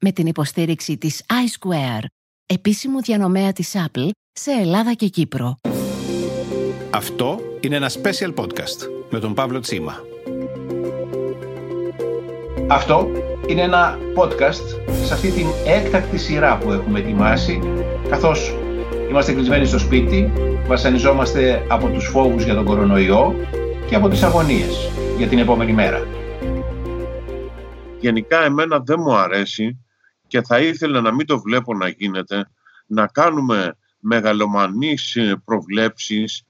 με την υποστήριξη της iSquare, επίσημου διανομέα της Apple σε Ελλάδα και Κύπρο. Αυτό είναι ένα special podcast με τον Παύλο Τσίμα. Αυτό είναι ένα podcast σε αυτή την έκτακτη σειρά που έχουμε ετοιμάσει καθώς είμαστε κλεισμένοι στο σπίτι, βασανιζόμαστε από τους φόβους για τον κορονοϊό και από τις αγωνίες για την επόμενη μέρα. Γενικά εμένα δεν μου αρέσει και θα ήθελα να μην το βλέπω να γίνεται, να κάνουμε μεγαλομανείς προβλέψεις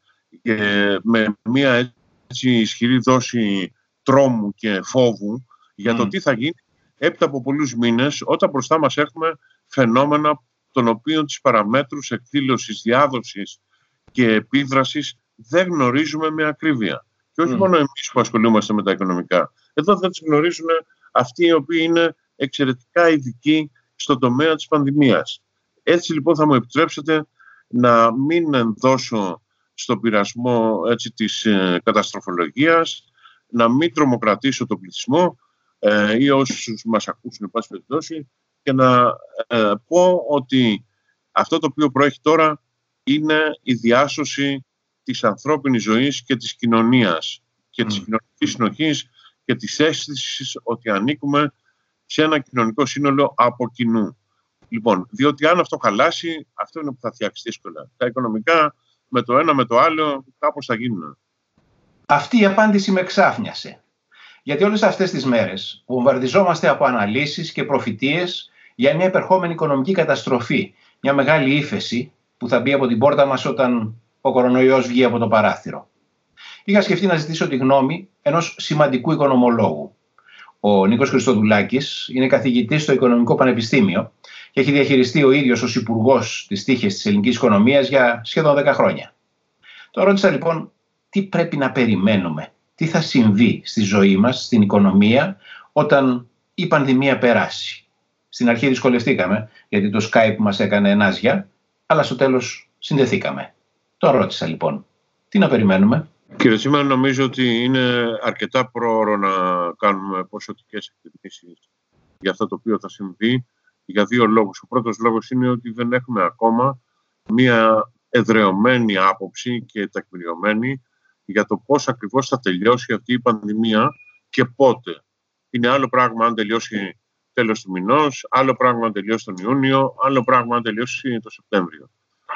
και με μια έτσι ισχυρή δόση τρόμου και φόβου για το τι θα γίνει έπειτα από πολλούς μήνες όταν μπροστά μας έχουμε φαινόμενα των οποίων τις παραμέτρους εκδήλωσης, διάδοσης και επίδρασης δεν γνωρίζουμε με ακρίβεια. Και όχι μόνο εμείς που ασχολούμαστε με τα οικονομικά. Εδώ δεν τις γνωρίζουν αυτοί οι οποίοι είναι εξαιρετικά ειδικοί στον τομέα της πανδημίας. Έτσι λοιπόν θα μου επιτρέψετε να μην ενδώσω στο πειρασμό έτσι, της ε, καταστροφολογίας, να μην τρομοκρατήσω τον πληθυσμό ε, ή όσους μας ακούσουν, εν πάση περιπτώσει, και να ε, πω ότι αυτό το οποίο προέχει τώρα είναι η διάσωση της ανθρώπινης ζωής και της κοινωνίας και της κοινωνικής συνοχής και της αίσθησης ότι ανήκουμε σε ένα κοινωνικό σύνολο από κοινού. Λοιπόν, διότι αν αυτό χαλάσει, αυτό είναι που θα φτιάξει δύσκολα. Τα οικονομικά με το ένα με το άλλο κάπως θα γίνουν. Αυτή η απάντηση με ξάφνιασε. Γιατί όλες αυτές τις μέρες βομβαρδιζόμαστε από αναλύσεις και προφητείες για μια επερχόμενη οικονομική καταστροφή, μια μεγάλη ύφεση που θα μπει από την πόρτα μας όταν ο κορονοϊός βγει από το παράθυρο. Είχα σκεφτεί να ζητήσω τη γνώμη ενός σημαντικού οικονομολόγου. Ο Νίκος Χριστοδουλάκης είναι καθηγητής στο Οικονομικό Πανεπιστήμιο και έχει διαχειριστεί ο ίδιος ως υπουργός της τύχης της ελληνικής οικονομίας για σχεδόν 10 χρόνια. Το ρώτησα λοιπόν τι πρέπει να περιμένουμε, τι θα συμβεί στη ζωή μας, στην οικονομία, όταν η πανδημία περάσει. Στην αρχή δυσκολευτήκαμε, γιατί το Skype μας έκανε ενάζια, αλλά στο τέλος συνδεθήκαμε. Το ρώτησα λοιπόν. Τι να περιμένουμε. Κύριε Τσίμα, νομίζω ότι είναι αρκετά πρόωρο να κάνουμε ποσοτικές εκτιμήσεις για αυτό το οποίο θα συμβεί για δύο λόγους. Ο πρώτος λόγος είναι ότι δεν έχουμε ακόμα μία εδρεωμένη άποψη και τεκμηριωμένη για το πώς ακριβώς θα τελειώσει αυτή η πανδημία και πότε. Είναι άλλο πράγμα αν τελειώσει τέλος του μηνός, άλλο πράγμα αν τελειώσει τον Ιούνιο, άλλο πράγμα αν τελειώσει το Σεπτέμβριο.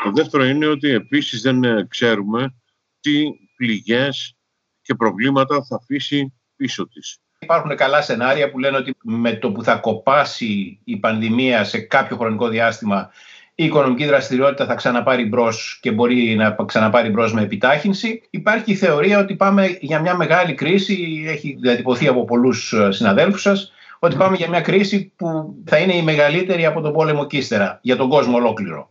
Το δεύτερο είναι ότι επίσης δεν ξέρουμε τι πληγές και προβλήματα θα αφήσει πίσω της. Υπάρχουν καλά σενάρια που λένε ότι με το που θα κοπάσει η πανδημία σε κάποιο χρονικό διάστημα η οικονομική δραστηριότητα θα ξαναπάρει μπρος και μπορεί να ξαναπάρει μπρος με επιτάχυνση. Υπάρχει η θεωρία ότι πάμε για μια μεγάλη κρίση, έχει διατυπωθεί από πολλούς ε, συναδέλφους σας, ότι πάμε για μια κρίση που θα είναι η μεγαλύτερη από τον πόλεμο και ύστερα, για τον κόσμο ολόκληρο.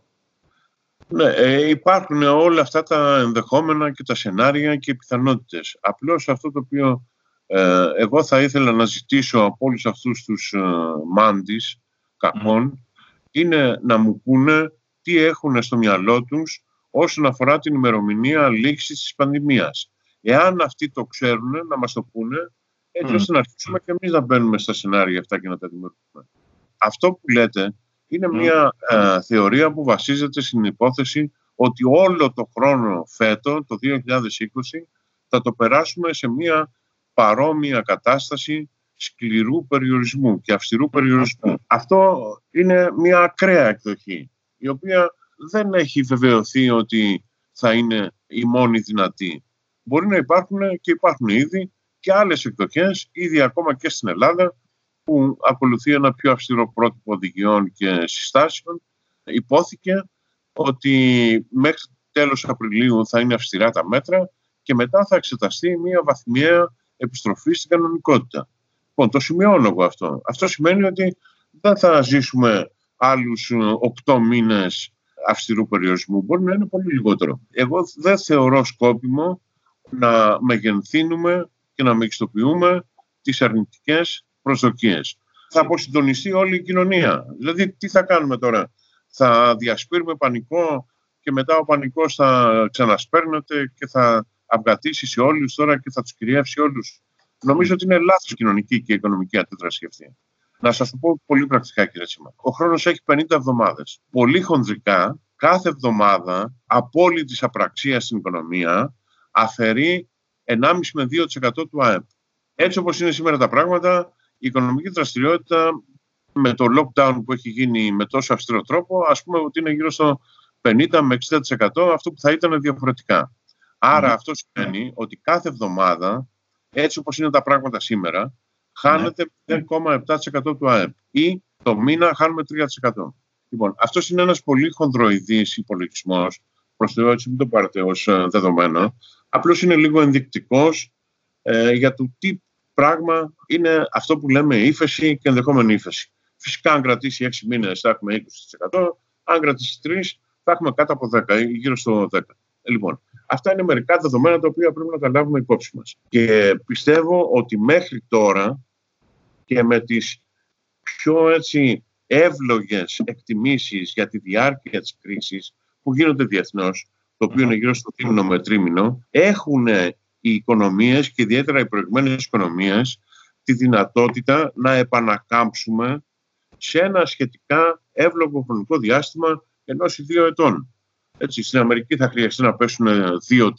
Ναι, ε, υπάρχουν όλα αυτά τα ενδεχόμενα και τα σενάρια και οι πιθανότητες. Απλώς αυτό το οποίο ε, εγώ θα ήθελα να ζητήσω από όλους αυτούς τους ε, μάντις κακών είναι να μου πούνε τι έχουν στο μυαλό τους όσον αφορά την ημερομηνία λήξης της πανδημίας. Εάν αυτοί το ξέρουν, να μας το πούνε, έτσι ώστε να αρχίσουμε και εμείς να μπαίνουμε στα σενάρια αυτά και να τα δημιουργούμε. Αυτό που λέτε είναι μια ε, θεωρία που βασίζεται στην υπόθεση ότι όλο το χρόνο φέτο, το 2020, θα το περάσουμε σε μια παρόμοια κατάσταση σκληρού περιορισμού και αυστηρού περιορισμού. Αυτό είναι μια ακραία εκδοχή, η οποία δεν έχει βεβαιωθεί ότι θα είναι η μόνη δυνατή. Μπορεί να υπάρχουν και υπάρχουν ήδη και άλλες εκδοχές, ήδη ακόμα και στην Ελλάδα, που ακολουθεί ένα πιο αυστηρό πρότυπο οδηγιών και συστάσεων. Υπόθηκε ότι μέχρι τέλος Απριλίου θα είναι αυστηρά τα μέτρα και μετά θα εξεταστεί μια βαθμιαία επιστροφή στην κανονικότητα. Λοιπόν, το σημειώνω εγώ αυτό. Αυτό σημαίνει ότι δεν θα ζήσουμε άλλους 8 μήνες αυστηρού περιορισμού. Μπορεί να είναι πολύ λιγότερο. Εγώ δεν θεωρώ σκόπιμο να μεγενθύνουμε και να μεγιστοποιούμε τις αρνητικές προσδοκίες. Θα αποσυντονιστεί όλη η κοινωνία. Δηλαδή, τι θα κάνουμε τώρα; Θα διασπείρουμε πανικό και μετά ο πανικός θα ξανασπέρνεται και θα αυγατήσει σε όλους τώρα και θα τους κυριεύσει όλους. Νομίζω ότι είναι λάθος κοινωνική και οικονομική αντίδραση αυτή. Να σας το πω πολύ πρακτικά, κύριε Σίμα. Ο χρόνος έχει 50 εβδομάδες. Πολύ χονδρικά, κάθε εβδομάδα απόλυτη απραξίας στην οικονομία αφαιρεί 1,5 με 2% του ΑΕΠ. Έτσι όπως είναι σήμερα τα πράγματα, η οικονομική δραστηριότητα με το lockdown που έχει γίνει με τόσο αυστηρό τρόπο, ας πούμε ότι είναι γύρω στο 50 με 60% αυτό που θα ήταν διαφορετικά. Άρα αυτό σημαίνει ότι κάθε εβδομάδα, έτσι όπως είναι τα πράγματα σήμερα, χάνεται 0,7% του ΑΕΠ ή το μήνα χάνουμε 3%. Λοιπόν, αυτός είναι ένας πολύ χονδροειδής υπολογισμός, προς το έτσι μην το πάρετε ως ε, δεδομένο, απλώς είναι λίγο ενδεικτικός ε, για το τι πράγμα είναι αυτό που λέμε ύφεση και ενδεχόμενη ύφεση. Φυσικά, αν κρατήσει 6 μήνες, θα έχουμε 20%. Αν κρατήσει 3, θα έχουμε κάτω από 10 ή γύρω στο 10. Λοιπόν, αυτά είναι μερικά δεδομένα τα οποία πρέπει να τα λάβουμε υπόψη μας. Και πιστεύω ότι μέχρι τώρα και με τις πιο έτσι εύλογες εκτιμήσεις για τη διάρκεια της κρίσης που γίνονται διεθνώς, το οποίο είναι γύρω στο τρίμηνο με τρίμηνο, έχουν οι οικονομίες και ιδιαίτερα οι προηγμένες οικονομίες τη δυνατότητα να επανακάμψουμε σε ένα σχετικά εύλογο χρονικό διάστημα ενός ή δύο ετών. Έτσι, στην Αμερική θα χρειαστεί να πέσουν 2-3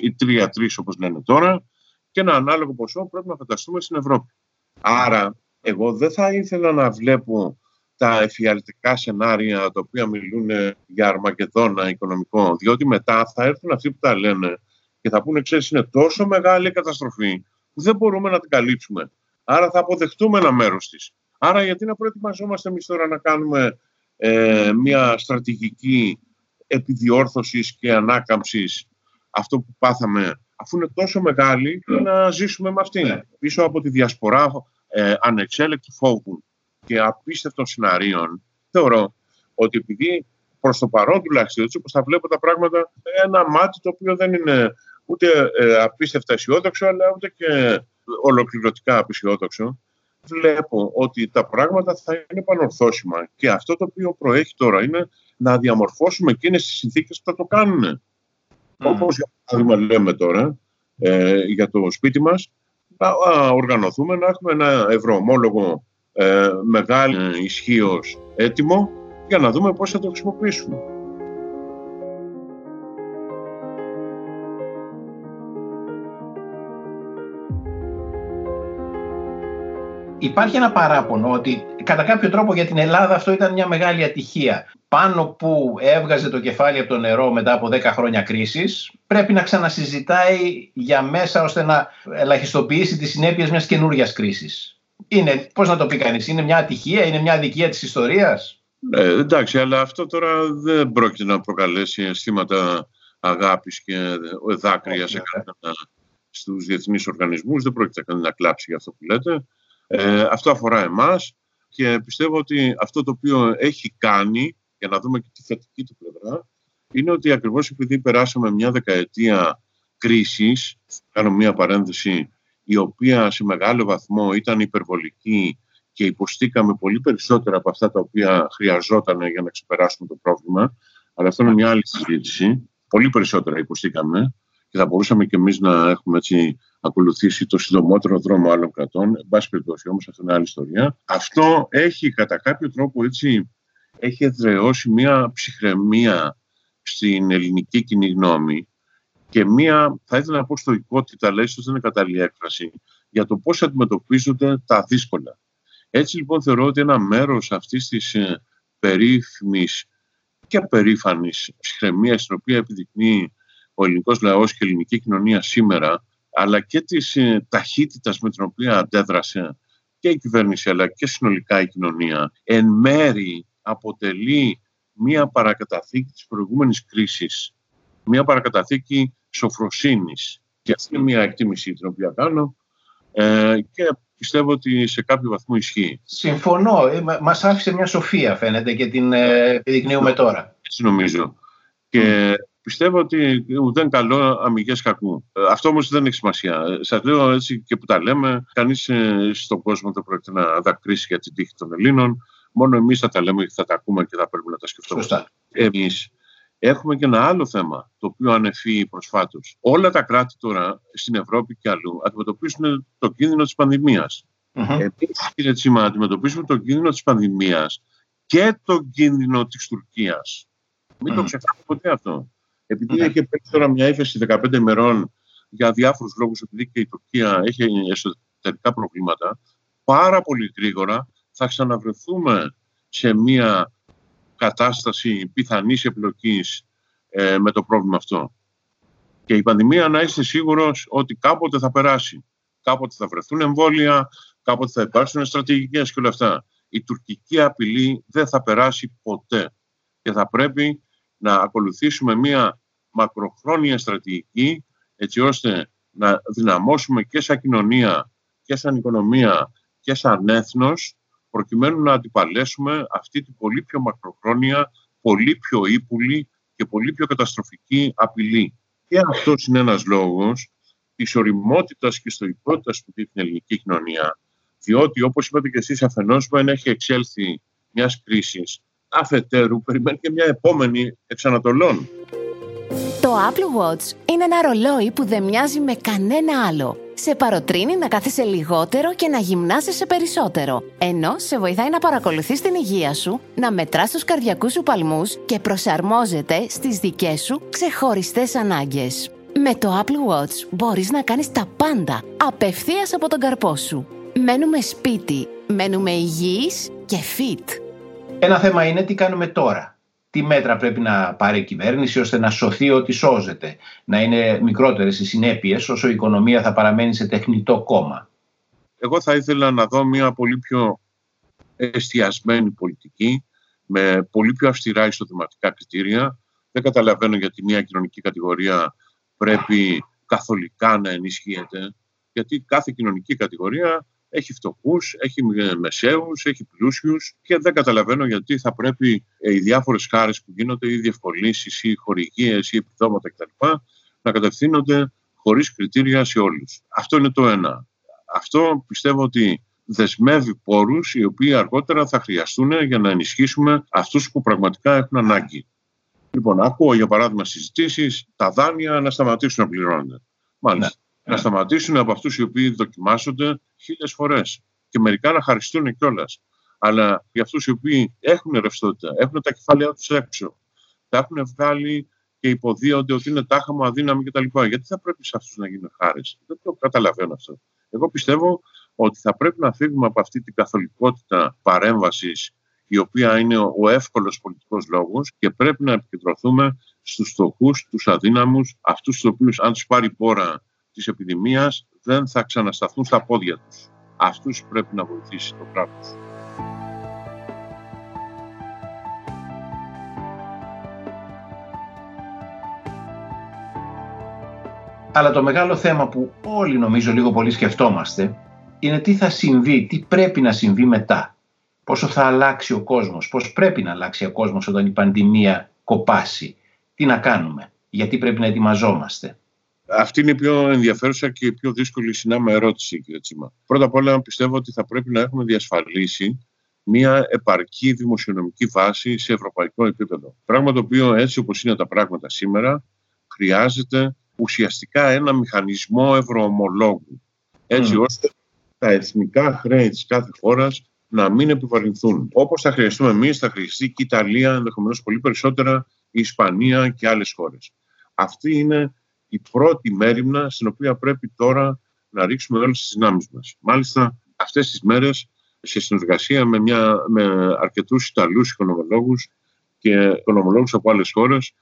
ή 3-3 όπως λένε τώρα και ένα ανάλογο ποσό πρέπει να φανταστούμε στην Ευρώπη. Άρα, εγώ δεν θα ήθελα να βλέπω τα εφιαλτικά σενάρια τα οποία μιλούν για αρμακεδόνα οικονομικό, διότι μετά θα έρθουν αυτοί που τα λένε και θα πούνε, ξέρεις, είναι τόσο μεγάλη η καταστροφή που δεν μπορούμε να την καλύψουμε. Άρα θα αποδεχτούμε ένα μέρος της. Άρα γιατί να προετοιμαζόμαστε εμείς τώρα να κάνουμε ε, μια στρατηγική επιδιόρθωσης και ανάκαμψης αυτό που πάθαμε αφού είναι τόσο μεγάλη να ζήσουμε με αυτήν. Ναι. Πίσω από τη διασπορά ε, ανεξέλεκτου φόβου και απίστευτων σεναρίων θεωρώ ότι επειδή προς το παρόν τουλάχιστον έτσι όπως θα βλέπω τα πράγματα ένα μάτι το οποίο δεν είναι ούτε ε, απίστευτα αισιόδοξο, αλλά ούτε και ολοκληρωτικά απεσιόδοξο. Βλέπω ότι τα πράγματα θα είναι πανορθώσιμα και αυτό το οποίο προέχει τώρα είναι να διαμορφώσουμε εκείνες τις συνθήκες που θα το κάνουν. Mm. Όπως για παράδειγμα λέμε τώρα ε, για το σπίτι μας, να οργανωθούμε, να έχουμε ένα ευρωομόλογο ε, μεγάλη ισχύως έτοιμο για να δούμε πώς θα το χρησιμοποιήσουμε. Υπάρχει ένα παράπονο ότι κατά κάποιο τρόπο για την Ελλάδα αυτό ήταν μια μεγάλη ατυχία. Πάνω που έβγαζε το κεφάλι από το νερό μετά από 10 χρόνια κρίσης, πρέπει να ξανασυζητάει για μέσα ώστε να ελαχιστοποιήσει τις συνέπειες μιας καινούργιας κρίσης. Είναι, πώς να το πει κανείς, είναι μια ατυχία, είναι μια αδικία της ιστορίας; Ε, εντάξει, αλλά αυτό τώρα δεν πρόκειται να προκαλέσει αισθήματα αγάπης και δάκρυα σε κανένα στους διεθνείς οργανισμούς. Δεν πρόκειται να κλάψει για αυτό που λέτε. Ε, αυτό αφορά εμάς και πιστεύω ότι αυτό το οποίο έχει κάνει, για να δούμε και τη θετική του πλευρά, είναι ότι ακριβώς επειδή περάσαμε μια δεκαετία κρίσης, κάνω μια παρένθεση, η οποία σε μεγάλο βαθμό ήταν υπερβολική και υποστήκαμε πολύ περισσότερα από αυτά τα οποία χρειαζόταν για να ξεπεράσουμε το πρόβλημα, αλλά αυτό είναι μια άλλη συζήτηση. Πολύ περισσότερα υποστήκαμε και θα μπορούσαμε και εμείς να έχουμε έτσι ακολουθήσει το συντομότερο δρόμο άλλων κρατών. Εν πάση περιπτώσει όμως αυτό είναι άλλη ιστορία. Αυτό έχει κατά κάποιο τρόπο έτσι έχει εδραιώσει μια ψυχραιμία στην ελληνική κοινή γνώμη και μια, θα ήθελα να πω στοικότητα, αλλά ίσως δεν είναι κατάλληλη έκφραση, για το πώς αντιμετωπίζονται τα δύσκολα. Έτσι λοιπόν θεωρώ ότι ένα μέρος αυτής της ε, περίφημης και περήφανης ψυχραιμίας την οποία επιδεικνύει ο ελληνικός λαός και η ελληνική κοινωνία σήμερα αλλά και της ε, ταχύτητας με την οποία αντέδρασε και η κυβέρνηση αλλά και συνολικά η κοινωνία εν μέρη αποτελεί μία παρακαταθήκη της προηγούμενης κρίσης, μία παρακαταθήκη σοφροσύνης. Και αυτή είναι μία εκτίμηση την οποία κάνω ε, και πιστεύω ότι σε κάποιο βαθμό ισχύει. Συμφωνώ. Ε, μας άφησε μια σοφία φαίνεται και την ε, επιδεικνύουμε τώρα. Έτσι νομίζω. Και πιστεύω ότι ουδέν καλό αμυγές κακού. Ε, αυτό όμως δεν έχει σημασία. Ε, Σας λέω έτσι και που τα λέμε, κανείς ε, στον κόσμο δεν πρόκειται να δακρύσει για την τύχη των Ελλήνων. Μόνο εμείς θα τα λέμε και θα τα ακούμε και θα πρέπει να τα σκεφτούμε. Εμείς έχουμε και ένα άλλο θέμα, το οποίο ανεφεί προσφάτως. Όλα τα κράτη τώρα στην Ευρώπη και αλλού αντιμετωπίζουν το κίνδυνο της πανδημίας. Mm-hmm. κύριε Τσίμα, αντιμετωπίσουμε τον κίνδυνο της πανδημίας και τον κίνδυνο της Τουρκίας. Μην το ξεχνάμε ποτέ αυτό. Επειδή mm-hmm. έχει πέσει τώρα μια ύφεση 15 ημερών για διάφορους λόγους, επειδή και η Τουρκία έχει εσωτερικά προβλήματα, πάρα πολύ γρήγορα θα ξαναβρεθούμε σε μια κατάσταση πιθανής επιλογής ε, με το πρόβλημα αυτό. Και η πανδημία να είστε σίγουρος ότι κάποτε θα περάσει. Κάποτε θα βρεθούν εμβόλια, κάποτε θα υπάρξουν στρατηγικές και όλα αυτά. Η τουρκική απειλή δεν θα περάσει ποτέ. Και θα πρέπει να ακολουθήσουμε μια μακροχρόνια στρατηγική έτσι ώστε να δυναμώσουμε και σαν κοινωνία και σαν οικονομία και σαν έθνος προκειμένου να αντιπαλέσουμε αυτή την πολύ πιο μακροχρόνια, πολύ πιο ύπουλη και πολύ πιο καταστροφική απειλή. Και αυτός είναι ένας λόγος της οριμότητας και στοικότητας που έχει την ελληνική κοινωνία, διότι όπως είπατε και εσείς αφενός δεν έχει εξέλθει μιας κρίσης, αφετέρου περιμένει και μια επόμενη εξανατολών. Το Apple Watch είναι ένα ρολόι που δεν μοιάζει με κανένα άλλο. Σε παροτρύνει να κάθεσαι λιγότερο και να γυμνάσεσαι περισσότερο. Ενώ σε βοηθάει να παρακολουθείς την υγεία σου, να μετράς τους καρδιακούς σου παλμούς και προσαρμόζεται στις δικές σου ξεχωριστές ανάγκες. Με το Apple Watch μπορείς να κάνεις τα πάντα απευθείας από τον καρπό σου. Μένουμε σπίτι, μένουμε υγιείς και fit. Ένα θέμα είναι τι κάνουμε τώρα τι μέτρα πρέπει να πάρει η κυβέρνηση ώστε να σωθεί ότι σώζεται, να είναι μικρότερες οι συνέπειες όσο η οικονομία θα παραμένει σε τεχνητό κόμμα. Εγώ θα ήθελα να δω μια πολύ πιο εστιασμένη πολιτική με πολύ πιο αυστηρά εισοδηματικά κριτήρια. Δεν καταλαβαίνω γιατί μια κοινωνική κατηγορία πρέπει καθολικά να ενισχύεται, γιατί κάθε κοινωνική κατηγορία έχει φτωχούς, έχει μεσαίους, έχει πλούσιους και δεν καταλαβαίνω γιατί θα πρέπει ε, οι διάφορες χάρες που γίνονται, ή διευκολύνσεις, ή χορηγίες, ή επιδόματα κτλ. να κατευθύνονται χωρίς κριτήρια σε όλους. Αυτό είναι το ένα. Αυτό πιστεύω ότι δεσμεύει πόρους οι οποίοι αργότερα θα χρειαστούν για να ενισχύσουμε αυτούς που πραγματικά έχουν ανάγκη. Λοιπόν, ακούω για παράδειγμα συζητήσεις τα δάνεια να σταματήσουν να πληρώνονται. Μάλιστα. Ναι να σταματήσουν από αυτούς οι οποίοι δοκιμάζονται χίλιες φορές και μερικά να χαριστούν κιόλας. Αλλά για αυτούς οι οποίοι έχουν ρευστότητα, έχουν τα κεφάλαια τους έξω, τα έχουν βγάλει και υποδίονται ότι είναι τάχα μου αδύναμοι κτλ. Γιατί θα πρέπει σε αυτούς να γίνουν χάρες; Δεν το καταλαβαίνω αυτό. Εγώ πιστεύω ότι θα πρέπει να φύγουμε από αυτή την καθολικότητα παρέμβασης, η οποία είναι ο εύκολος πολιτικός λόγος, και πρέπει να επικεντρωθούμε στους φτωχούς, τους αδύναμους, αυτούς τους οποίους, αν τους πάρει πόρα της επιδημίας δεν θα ξανασταθούν στα πόδια τους. Αυτούς πρέπει να βοηθήσει το κράτος. Αλλά το μεγάλο θέμα που όλοι νομίζω λίγο πολύ σκεφτόμαστε είναι τι θα συμβεί, τι πρέπει να συμβεί μετά. Πόσο θα αλλάξει ο κόσμος, πώς πρέπει να αλλάξει ο κόσμος όταν η πανδημία κοπάσει. Τι να κάνουμε, γιατί πρέπει να ετοιμαζόμαστε. Αυτή είναι η πιο ενδιαφέρουσα και η πιο δύσκολη συνάμα ερώτηση, κύριε Τσίμα. Πρώτα απ' όλα, πιστεύω ότι θα πρέπει να έχουμε διασφαλίσει μια επαρκή δημοσιονομική βάση σε ευρωπαϊκό επίπεδο. Πράγμα το οποίο, έτσι όπως είναι τα πράγματα σήμερα, χρειάζεται ουσιαστικά ένα μηχανισμό ευρωομολόγου. Έτσι mm. ώστε τα εθνικά χρέη τη κάθε χώρας να μην επιβαρυνθούν. Όπως θα χρειαστούμε εμείς, θα χρειαστεί και η Ιταλία, ενδεχομένως πολύ περισσότερα, η Ισπανία και άλλες χώρες. Αυτή είναι η πρώτη μέρημνα στην οποία πρέπει τώρα να ρίξουμε όλες τις δυνάμεις μας. Μάλιστα, αυτές τις μέρες, σε συνεργασία με, μια, με αρκετούς Ιταλούς οικονομολόγους και οικονομολόγους από άλλες χώρες,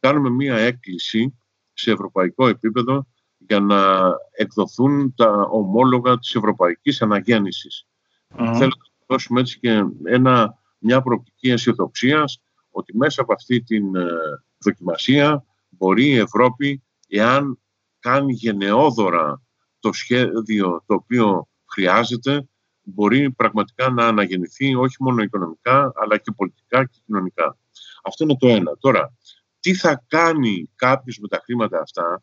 κάνουμε μια έκκληση σε ευρωπαϊκό επίπεδο για να εκδοθούν τα ομόλογα της ευρωπαϊκής αναγέννησης. Θέλω να δώσουμε έτσι και ένα, μια προοπτική αισιοδοξίας ότι μέσα από αυτή την ε, δοκιμασία μπορεί η Ευρώπη εάν κάνει γενναιόδωρα το σχέδιο το οποίο χρειάζεται, μπορεί πραγματικά να αναγεννηθεί όχι μόνο οικονομικά, αλλά και πολιτικά και κοινωνικά. Αυτό είναι το ένα. Τώρα, τι θα κάνει κάποιος με τα χρήματα αυτά,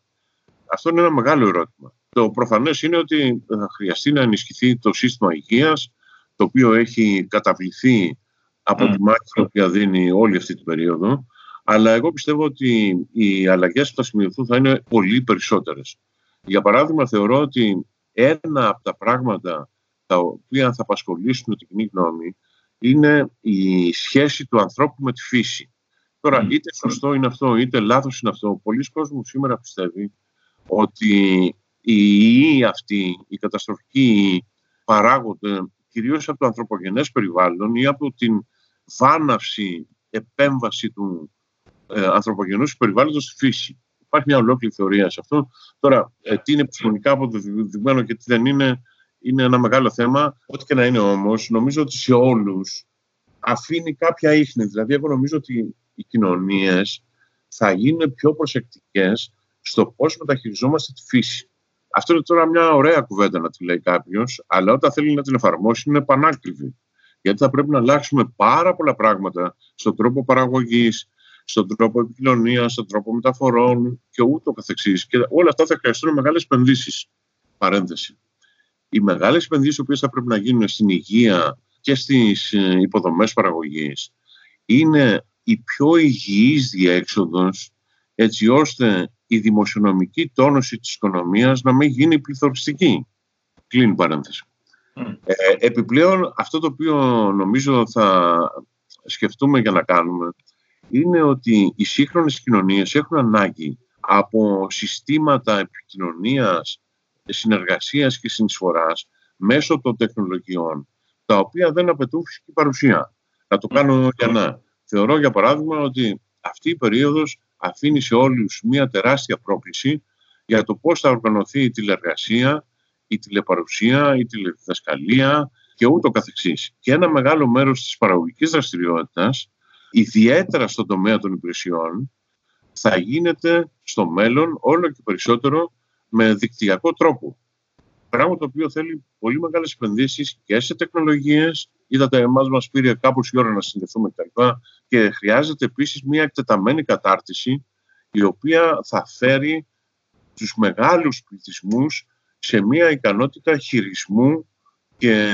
αυτό είναι ένα μεγάλο ερώτημα. Το προφανές είναι ότι θα χρειαστεί να ενισχυθεί το σύστημα υγείας, το οποίο έχει καταβληθεί από τη μάχη που δίνει όλη αυτή την περίοδο αλλά εγώ πιστεύω ότι οι αλλαγές που θα σημειωθούν θα είναι πολύ περισσότερες. Για παράδειγμα, θεωρώ ότι ένα από τα πράγματα τα τα οποία θα απασχολήσουν την κοινή γνώμη είναι η σχέση του ανθρώπου με τη φύση. Τώρα, είτε σωστό είναι αυτό, είτε λάθος είναι αυτό. Πολλοί κόσμοι σήμερα πιστεύει ότι οι ιοί αυτοί, οι καταστροφικοί παράγονται κυρίως από το ανθρωπογενές περιβάλλον ή από την βάναυση επέμβαση του ε, ανθρωπογενούς περιβάλλοντος στη φύση. Υπάρχει μια ολόκληρη θεωρία σε αυτό. Τώρα, ε, τι είναι επιστημονικά αποδεδειγμένο και τι δεν είναι, είναι ένα μεγάλο θέμα. Ό,τι και να είναι όμως, νομίζω ότι σε όλους αφήνει κάποια ίχνη. Δηλαδή, εγώ νομίζω ότι οι κοινωνίες θα γίνουν πιο προσεκτικές στο πώς μεταχειριζόμαστε τη φύση. Αυτό είναι τώρα μια ωραία κουβέντα να τη λέει κάποιος, αλλά όταν θέλει να την εφαρμόσει είναι πανάκριβη. Γιατί θα πρέπει να αλλάξουμε πάρα πολλά πράγματα στον τρόπο παραγωγής, στον τρόπο επικοινωνίας, στον τρόπο μεταφορών και ούτω καθεξής. Και όλα αυτά θα χρειαστούν μεγάλες επενδύσεις. Παρένθεση. Οι μεγάλες επενδύσεις οι οποίες θα πρέπει να γίνουν στην υγεία και στις ε, υποδομές παραγωγής είναι η πιο υγιής διέξοδος έτσι ώστε η δημοσιονομική τόνωση της οικονομίας να μην γίνει πληθωριστική. Κλείνει παρένθεση. Ε, επιπλέον, αυτό το οποίο νομίζω θα σκεφτούμε για να κάνουμε είναι ότι οι σύγχρονες κοινωνίες έχουν ανάγκη από συστήματα επικοινωνίας, συνεργασίας και συνεισφοράς μέσω των τεχνολογιών, τα οποία δεν απαιτούν φυσική παρουσία. Να το κάνω για να. Θεωρώ, για παράδειγμα, ότι αυτή η περίοδος αφήνει σε όλους μια τεράστια πρόκληση για το πώς θα οργανωθεί η τηλεργασία, η τηλεπαρουσία, η τηλεδιδασκαλία και ούτω καθεξής. Και ένα μεγάλο μέρος της παραγωγικής δραστηριότητας, ιδιαίτερα στον τομέα των υπηρεσιών, θα γίνεται στο μέλλον όλο και περισσότερο με δικτυακό τρόπο. Πράγμα το οποίο θέλει πολύ μεγάλες επενδύσεις και σε τεχνολογίες. Είδατε, εμάς μας πήρε κάπως η ώρα να συνδεθούμε κτλ. Και χρειάζεται επίσης μια εκτεταμένη κατάρτιση η οποία θα φέρει τους μεγάλους πληθυσμούς σε μια ικανότητα χειρισμού και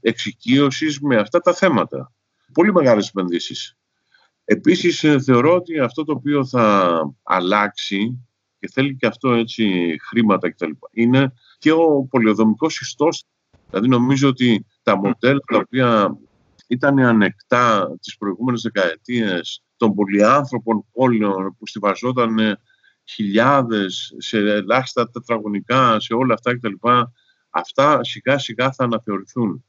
εξοικείωσης με αυτά τα θέματα. Πολύ μεγάλες επενδύσεις. Επίσης θεωρώ ότι αυτό το οποίο θα αλλάξει και θέλει και αυτό έτσι χρήματα κτλ. είναι και ο πολιοδομικός ιστός. Δηλαδή νομίζω ότι τα μοντέλα τα οποία ήταν ανεκτά τις προηγούμενες δεκαετίες των πολυάνθρωπων πόλεων που στηβαζόταν χιλιάδες σε ελάχιστα τετραγωνικά, σε όλα αυτά κτλ. Αυτά σιγά σιγά θα αναθεωρηθούν.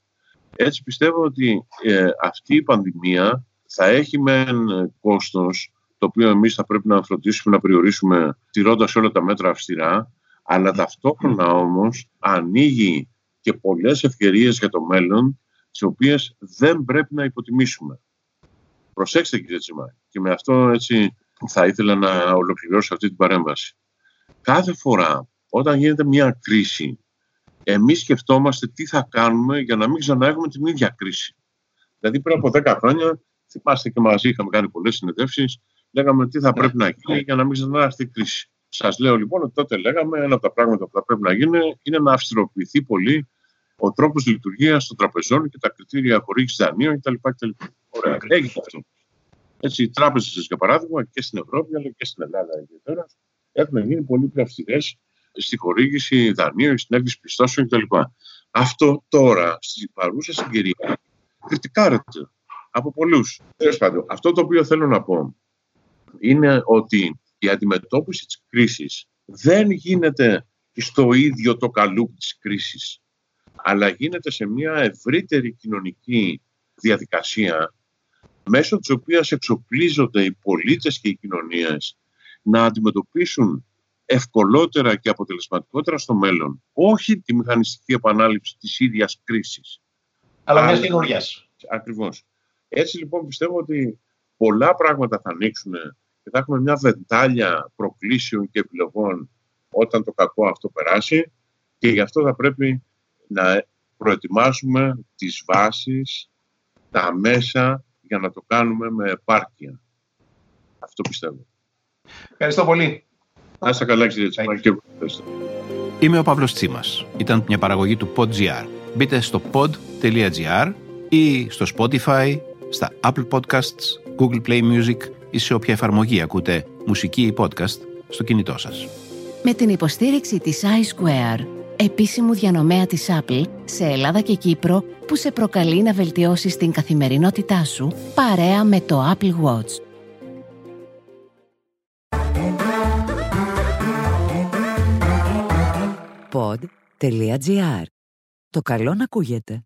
Έτσι πιστεύω ότι ε, αυτή η πανδημία θα έχει μεν κόστος, το οποίο εμείς θα πρέπει να φροντίσουμε να περιορίσουμε τηρώντας όλα τα μέτρα αυστηρά, αλλά ταυτόχρονα όμως ανοίγει και πολλές ευκαιρίες για το μέλλον, τις οποίες δεν πρέπει να υποτιμήσουμε. Προσέξτε κύριε Τσιμά, και με αυτό έτσι θα ήθελα να ολοκληρώσω αυτή την παρέμβαση. Κάθε φορά όταν γίνεται μια κρίση, εμείς σκεφτόμαστε τι θα κάνουμε για να μην ξαναέχουμε την ίδια κρίση. Δηλαδή πριν από 10 χρόνια, θυμάστε και μαζί είχαμε κάνει πολλές συνεδεύσεις, λέγαμε τι θα ναι. πρέπει να γίνει για να μην ξανάρθει η κρίση. Σας λέω λοιπόν ότι τότε λέγαμε ένα από τα πράγματα που θα πρέπει να γίνει είναι να αυστηροποιηθεί πολύ ο τρόπος λειτουργίας των τραπεζών και τα κριτήρια χορήγησης δανείων κτλ. Ωραία, έγινε αυτό. Έτσι, οι τράπεζες, για παράδειγμα, και στην Ευρώπη αλλά και στην Ελλάδα ιδιαίτερα, έχουν γίνει πολύ πιο αυστηρές στη χορήγηση δανείων, στην έγκριση πιστώσεων κτλ. Αυτό τώρα, στην παρούσα συγκυρία, κριτικάρεται από πολλούς. Τέλος πάντων, αυτό το οποίο θέλω να πω είναι ότι η αντιμετώπιση της κρίσης δεν γίνεται στο ίδιο το καλούπι της κρίσης, αλλά γίνεται σε μια ευρύτερη κοινωνική διαδικασία μέσω της οποίας εξοπλίζονται οι πολίτες και οι κοινωνίες να αντιμετωπίσουν ευκολότερα και αποτελεσματικότερα στο μέλλον όχι τη μηχανιστική επανάληψη της ίδιας κρίσης. Αλλά μιας καινούργια. Ακριβώς. Έτσι λοιπόν πιστεύω ότι πολλά πράγματα θα ανοίξουν και θα έχουμε μια βεντάλια προκλήσεων και επιλογών όταν το κακό αυτό περάσει και γι' αυτό θα πρέπει να προετοιμάσουμε τις βάσεις, τα μέσα για να το κάνουμε με επάρκεια. Αυτό πιστεύω. Ευχαριστώ πολύ. Να είστε καλά κύριε Τσιμάκη και ευχαριστώ. Είμαι ο Παύλος Τσίμας. Ήταν μια παραγωγή του PodGR. Μπείτε στο pod.gr ή στο Spotify, στα Apple Podcasts, Google Play Music ή σε όποια εφαρμογή ακούτε μουσική ή podcast στο κινητό σας. Με την υποστήριξη της iSquare επίσημου διανομέα της Apple σε Ελλάδα και Κύπρο που σε προκαλεί να βελτιώσεις την καθημερινότητά σου παρέα με το Apple Watch. Pod.gr. Το καλό να ακούγεται.